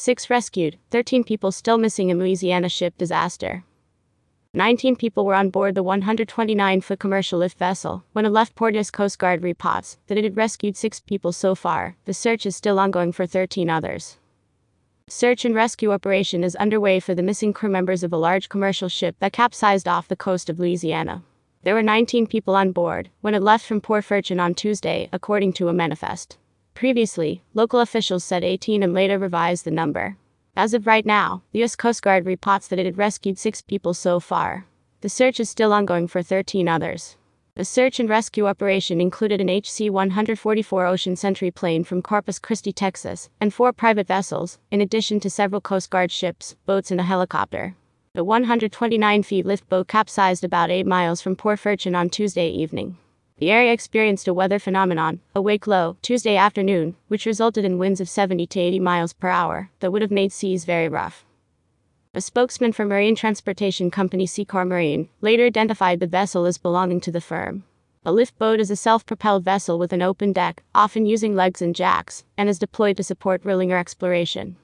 6 rescued, 13 people still missing in Louisiana ship disaster. 19 people were on board the 129 foot commercial lift vessel when a left Porteous Coast Guard reports that it had rescued six people so far. The search is still ongoing for 13 others. Search and rescue operation is underway for the missing crew members of a large commercial ship that capsized off the coast of Louisiana. There were 19 people on board when it left from Port Fourchon on Tuesday, according to a manifest. Previously, local officials said 18 and later revised the number. As of right now, the U.S. Coast Guard reports that it had rescued six people so far. The search is still ongoing for 13 others. The search and rescue operation included an HC 144 Ocean Sentry plane from Corpus Christi, Texas, and four private vessels, in addition to several Coast Guard ships, boats, and a helicopter. The 129 feet lift boat capsized about 8 miles from Port Fourchon on Tuesday evening. The area experienced a weather phenomenon, a wake low, Tuesday afternoon, which resulted in winds of 70 to 80 miles per hour that would have made seas very rough. A spokesman for marine transportation company Seacor Marine later identified the vessel as belonging to the firm. A lift boat is a self propelled vessel with an open deck, often using legs and jacks, and is deployed to support drilling or exploration.